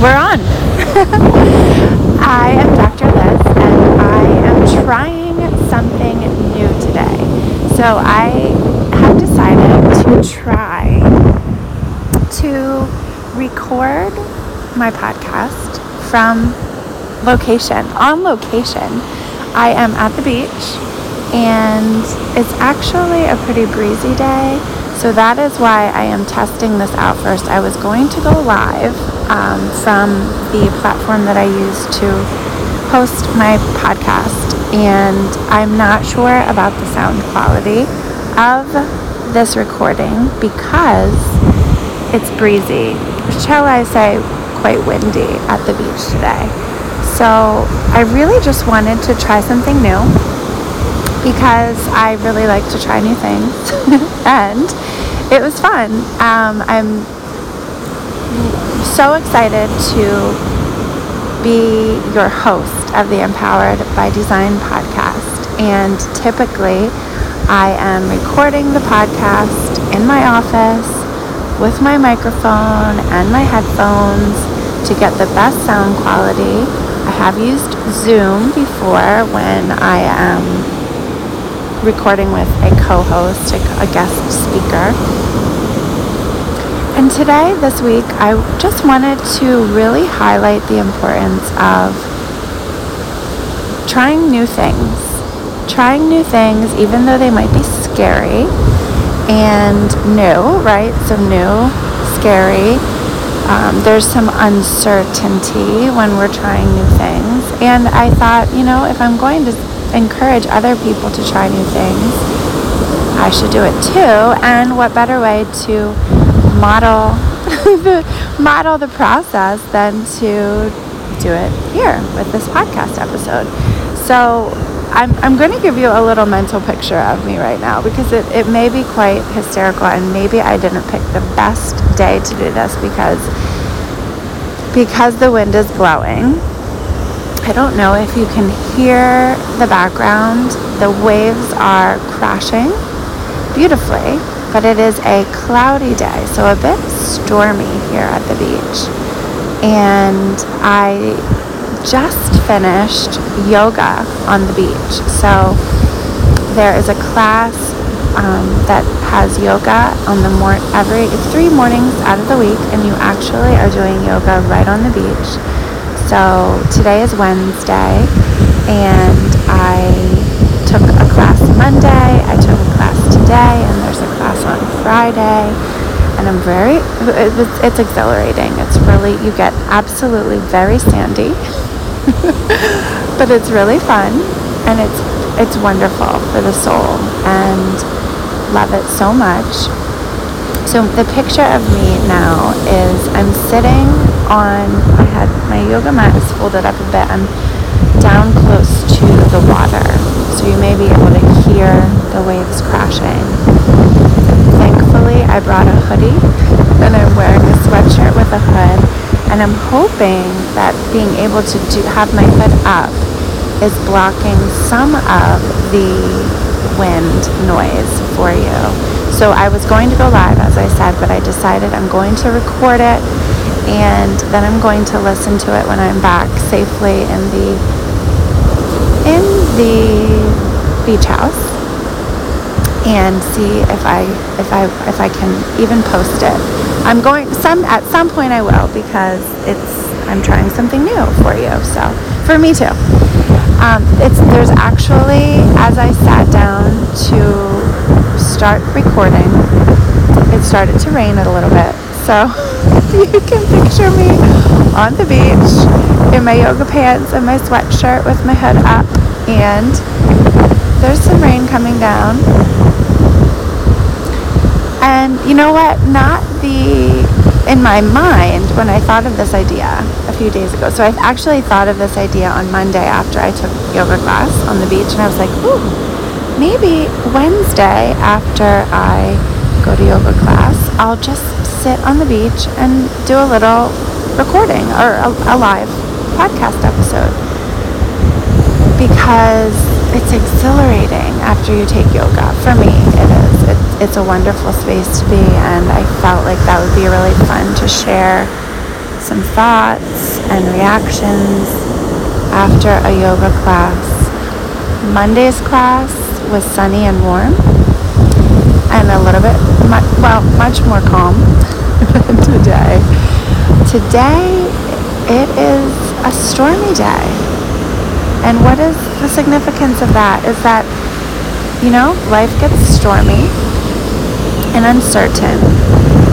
we're on. I am Dr. Liz and I am trying something new today. So I have decided to try to record my podcast from location, on location. I am at the beach and it's actually a pretty breezy day. So that is why I am testing this out first. I was going to go live um, from the platform that I use to host my podcast, and I'm not sure about the sound quality of this recording because it's breezy, shall I say, quite windy at the beach today. So I really just wanted to try something new because I really like to try new things and it was fun. Um, I'm so excited to be your host of the Empowered by Design podcast. And typically, I am recording the podcast in my office with my microphone and my headphones to get the best sound quality. I have used Zoom before when I am recording with a co host, a guest speaker. And today, this week, I just wanted to really highlight the importance of trying new things. Trying new things, even though they might be scary and new, right? So, new, scary. Um, there's some uncertainty when we're trying new things. And I thought, you know, if I'm going to encourage other people to try new things, I should do it too. And what better way to model the model the process than to do it here with this podcast episode. So I'm, I'm going to give you a little mental picture of me right now because it, it may be quite hysterical and maybe I didn't pick the best day to do this because because the wind is blowing. I don't know if you can hear the background. The waves are crashing beautifully but it is a cloudy day, so a bit stormy here at the beach. And I just finished yoga on the beach. So there is a class um, that has yoga on the mor- every it's three mornings out of the week, and you actually are doing yoga right on the beach. So today is Wednesday, and I took a class Monday. I took a class today, and there's a Friday. And I'm very, it's, it's exhilarating. It's really, you get absolutely very sandy, but it's really fun and it's, it's wonderful for the soul and love it so much. So the picture of me now is I'm sitting on, I had my yoga mat is folded up a bit. I'm down close to the water. So you may be able to hear the waves crashing. I brought a hoodie and I'm wearing a sweatshirt with a hood. And I'm hoping that being able to do, have my hood up is blocking some of the wind noise for you. So I was going to go live, as I said, but I decided I'm going to record it and then I'm going to listen to it when I'm back safely in the in the beach house and see if I if I if I can even post it. I'm going some at some point I will because it's I'm trying something new for you. So for me too. Um, it's there's actually as I sat down to start recording, it started to rain a little bit. So you can picture me on the beach in my yoga pants and my sweatshirt with my hood up and there's some rain coming down and you know what? Not the, in my mind, when I thought of this idea a few days ago. So I actually thought of this idea on Monday after I took yoga class on the beach. And I was like, ooh, maybe Wednesday after I go to yoga class, I'll just sit on the beach and do a little recording or a, a live podcast episode. Because it's exhilarating after you take yoga. For me, it is. It, it's a wonderful space to be, and I felt like that would be really fun to share some thoughts and reactions after a yoga class. Monday's class was sunny and warm and a little bit, well, much more calm than today. Today, it is a stormy day. And what is the significance of that? Is that, you know, life gets stormy and uncertain.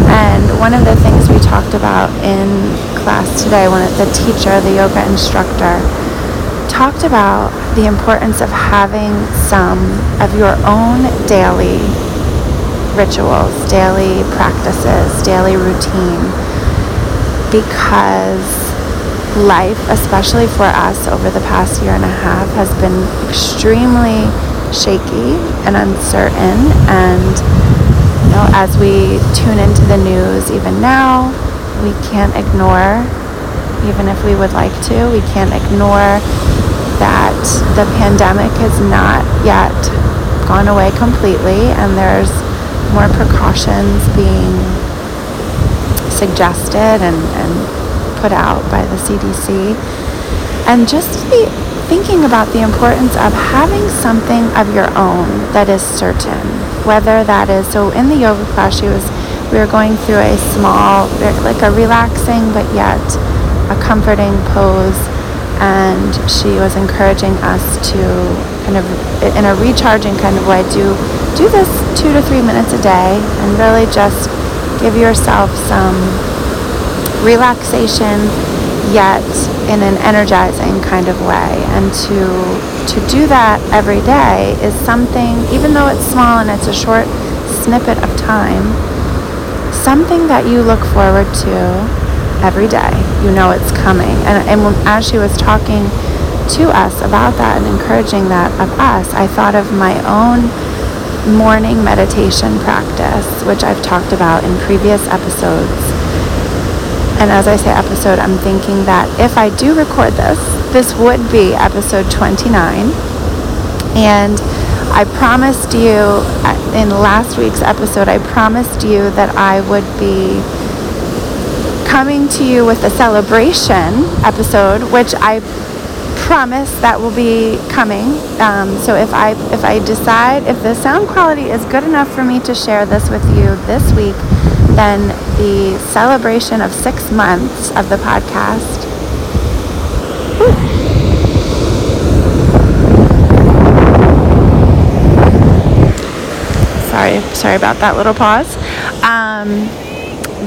And one of the things we talked about in class today, when the teacher, the yoga instructor, talked about the importance of having some of your own daily rituals, daily practices, daily routine, because life, especially for us over the past year and a half, has been extremely shaky and uncertain. And, know, as we tune into the news, even now, we can't ignore, even if we would like to, we can't ignore that the pandemic has not yet gone away completely and there's more precautions being suggested and, and put out by the CDC. And just be thinking about the importance of having something of your own that is certain, whether that is, so in the yoga class, she was, we were going through a small, like a relaxing but yet a comforting pose and she was encouraging us to kind of in a recharging kind of way do do this two to three minutes a day and really just give yourself some relaxation yet in an energizing kind of way and to to do that every day is something even though it's small and it's a short snippet of time something that you look forward to every day. You know it's coming. And, and as she was talking to us about that and encouraging that of us, I thought of my own morning meditation practice, which I've talked about in previous episodes. And as I say episode, I'm thinking that if I do record this, this would be episode 29. And I promised you uh, in last week's episode, I promised you that I would be coming to you with a celebration episode, which I promise that will be coming. Um, so if I if I decide if the sound quality is good enough for me to share this with you this week, then the celebration of six months of the podcast. Sorry, sorry about that little pause. Um,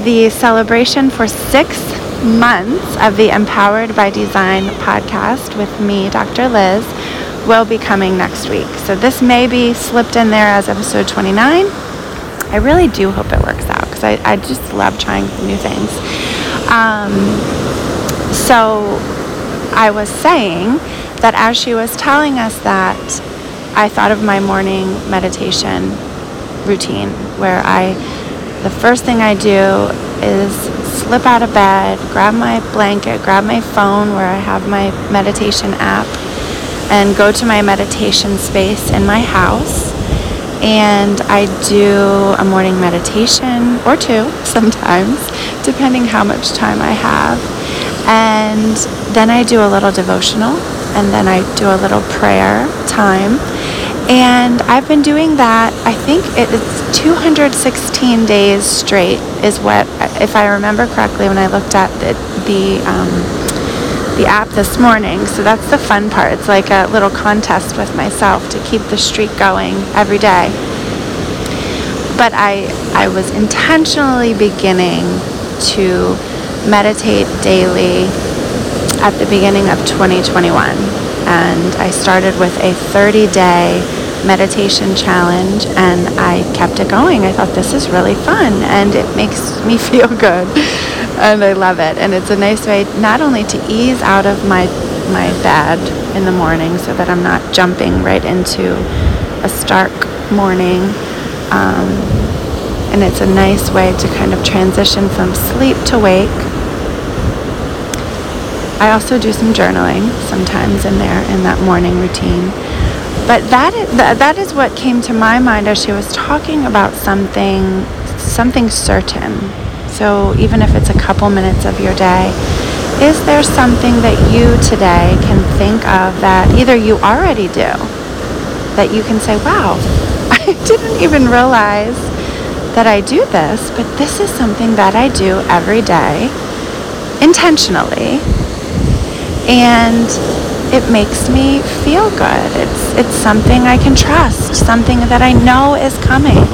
the celebration for six months of the Empowered by Design podcast with me, Dr. Liz, will be coming next week. So this may be slipped in there as episode 29. I really do hope it works out because I, I just love trying new things. Um, so I was saying that as she was telling us that, I thought of my morning meditation routine where I the first thing I do is slip out of bed, grab my blanket, grab my phone where I have my meditation app, and go to my meditation space in my house. And I do a morning meditation or two sometimes, depending how much time I have. And then I do a little devotional, and then I do a little prayer time. And I've been doing that, I think it's 216 days straight, is what, if I remember correctly, when I looked at the, the, um, the app this morning. So that's the fun part. It's like a little contest with myself to keep the streak going every day. But I, I was intentionally beginning to meditate daily at the beginning of 2021. And I started with a 30 day meditation challenge and I kept it going. I thought this is really fun and it makes me feel good and I love it. And it's a nice way not only to ease out of my my bed in the morning so that I'm not jumping right into a stark morning. Um, and it's a nice way to kind of transition from sleep to wake. I also do some journaling sometimes in there in that morning routine. But that is, that is what came to my mind as she was talking about something, something certain. So even if it's a couple minutes of your day, is there something that you today can think of that either you already do, that you can say, wow, I didn't even realize that I do this, but this is something that I do every day intentionally. And it makes me feel good. It's it's something I can trust, something that I know is coming.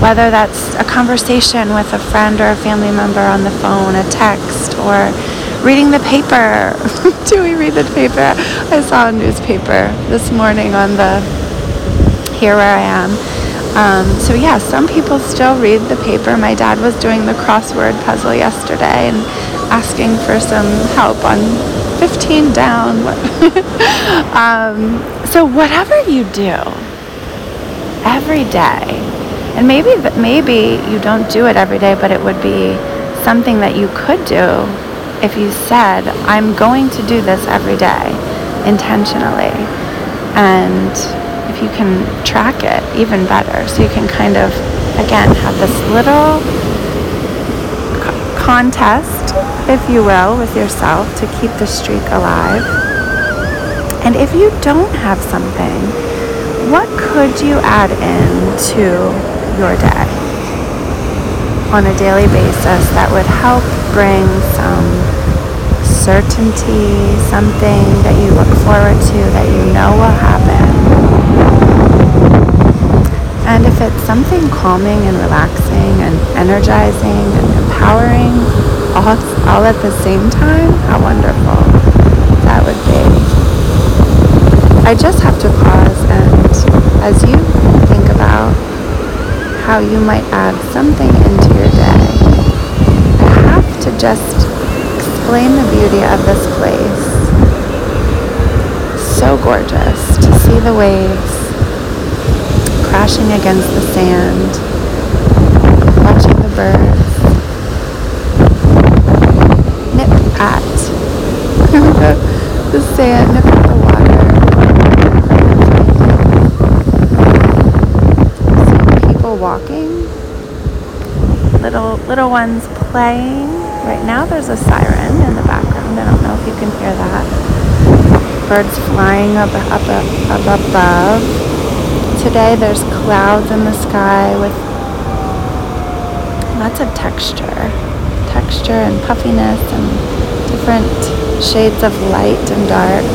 Whether that's a conversation with a friend or a family member on the phone, a text, or reading the paper. Do we read the paper? I saw a newspaper this morning on the here where I am. Um, so yeah, some people still read the paper. My dad was doing the crossword puzzle yesterday and asking for some help on 15 down. um, so whatever you do every day, and maybe maybe you don't do it every day, but it would be something that you could do if you said, "I'm going to do this every day intentionally," and if you can track it, even better. So you can kind of again have this little contest, if you will, with yourself to keep the streak alive. And if you don't have something, what could you add into your day on a daily basis that would help bring some certainty, something that you look forward to that you know will happen? And if it's something calming and relaxing and energizing and empowering all, all at the same time, how wonderful that would be. I just have to pause and as you think about how you might add something into your day, I have to just explain the beauty of this place. So gorgeous to see the waves crashing against the sand, watching the birds sand, nip at the water. See walking, little little ones playing. Right now there's a siren in the background. I don't know if you can hear that. Birds flying up, up, up, up above. Today there's clouds in the sky with lots of texture texture and puffiness and different shades of light and dark.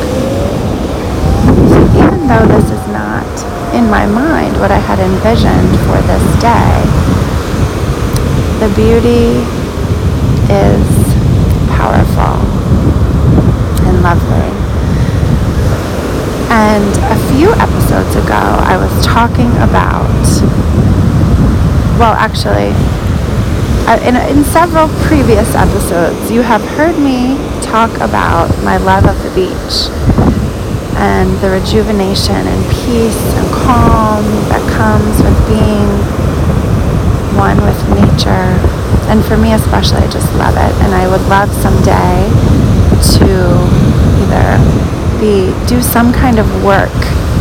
So even though this is not in my mind what I had envisioned for this day, the beauty is powerful and lovely. And a few episodes ago, I was talking about, well, actually, in, in several previous episodes, you have heard me talk about my love of the beach and the rejuvenation and peace and calm that comes with being one with nature. And for me especially, I just love it. And I would love someday to either be do some kind of work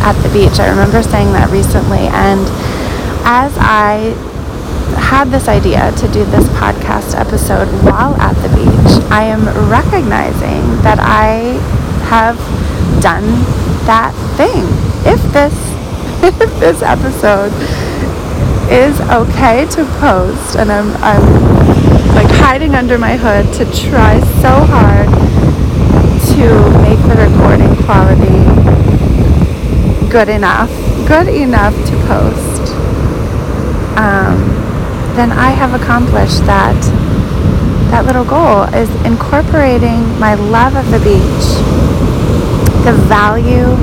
at the beach. I remember saying that recently and as I had this idea to do this podcast episode while at the beach, I am recognizing that I have done that thing. If this if this episode is okay to post and I'm I'm like hiding under my hood to try so hard to make the recording quality good enough, good enough to post. Um, then I have accomplished that that little goal is incorporating my love of the beach, the value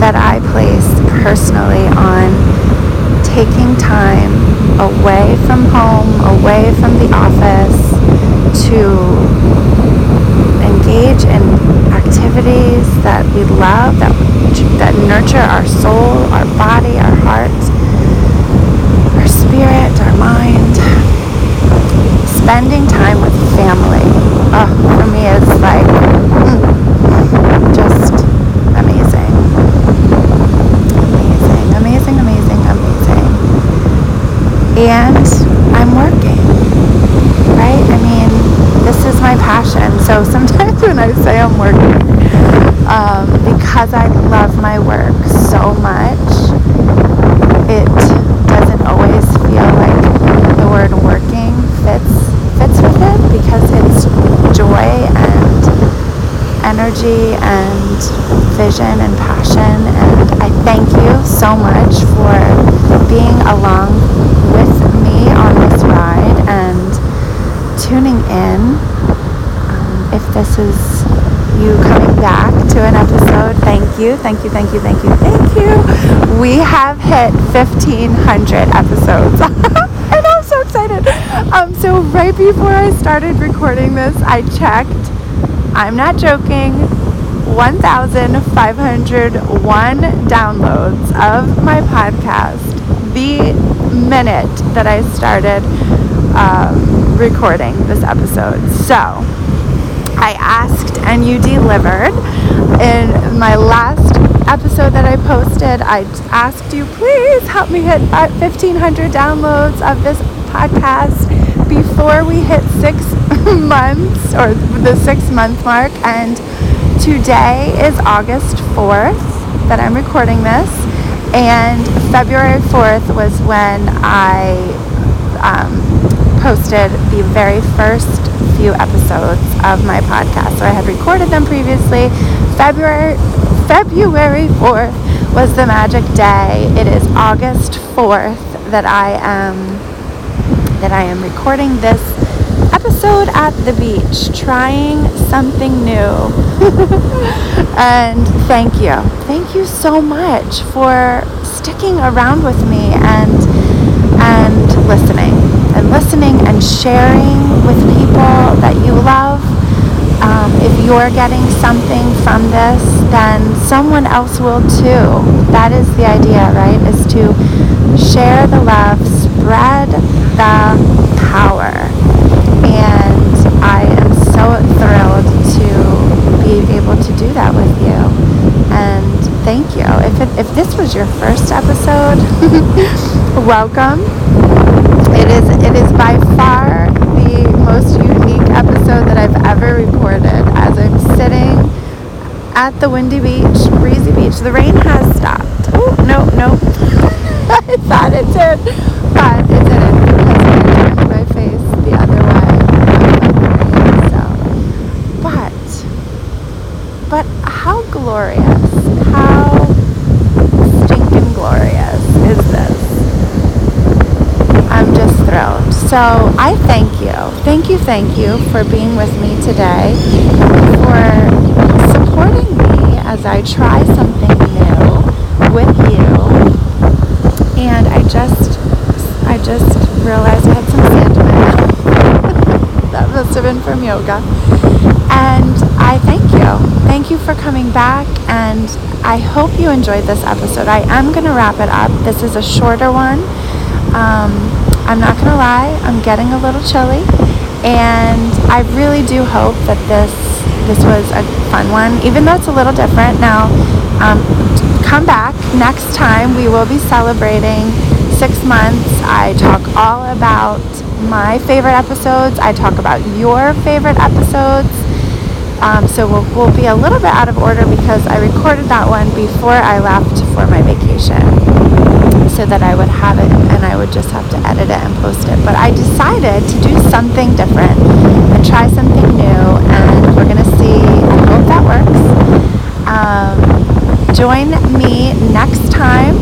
that I place personally on taking time away from home, away from the office to engage in activities that we love, that, that nurture our soul, our body, our heart our spirit, our mind. Spending time with family, oh, for me is like And I'm working, right? I mean, this is my passion. So sometimes when I say I'm working, um, because I love my work so much, it doesn't always feel like the word working fits fits with it because it's joy and energy and vision and passion and I thank you so much for being along with me on this ride and tuning in. Um, if this is you coming back to an episode. Thank you, thank you, thank you, thank you, thank you. We have hit 1,500 episodes. and I'm so excited. Um, so, right before I started recording this, I checked. I'm not joking. 1,501 downloads of my podcast the minute that I started um, recording this episode. So, I asked and you delivered. In my last episode that I posted, I asked you, please help me hit 1,500 downloads of this podcast before we hit six months or the six month mark. And today is August 4th that I'm recording this. And February 4th was when I um, posted the very first few episodes of my podcast. So I had recorded them previously. February February 4th was the magic day. It is August 4th that I am that I am recording this episode at the beach, trying something new. and thank you. Thank you so much for sticking around with me and and listening and listening and sharing with people that you love. Um, if you're getting something from this, then someone else will too. That is the idea, right? Is to share the love, spread the power. And I am so thrilled to be able to do that with you. And thank you. If, it, if this was your first episode, welcome it is it is by far most unique episode that I've ever recorded as I'm sitting at the windy beach, breezy beach. The rain has stopped. Oh, no, no. I thought it did, but it didn't because I turned my face the other way. So, but, but how glorious, how stinking glorious is this? I'm just thrilled. So I thank. Thank you, thank you for being with me today, for supporting me as I try something new with you. And I just, I just realized I had some sand in my mouth. that must have been from yoga. And I thank you. Thank you for coming back. And I hope you enjoyed this episode. I am going to wrap it up. This is a shorter one. Um, I'm not going to lie, I'm getting a little chilly, and I really do hope that this this was a fun one, even though it's a little different. Now, um, come back next time. We will be celebrating six months. I talk all about my favorite episodes. I talk about your favorite episodes. Um, so we'll, we'll be a little bit out of order because I recorded that one before I left for my vacation so that I would have it and I would just have to edit it and post it. But I decided to do something different and try something new, and we're going to see. I hope that works. Um, join me next time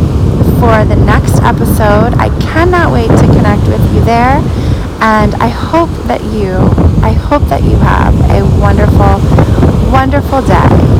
for the next episode. I cannot wait to connect with you there. And I hope that you, I hope that you have a wonderful, wonderful day.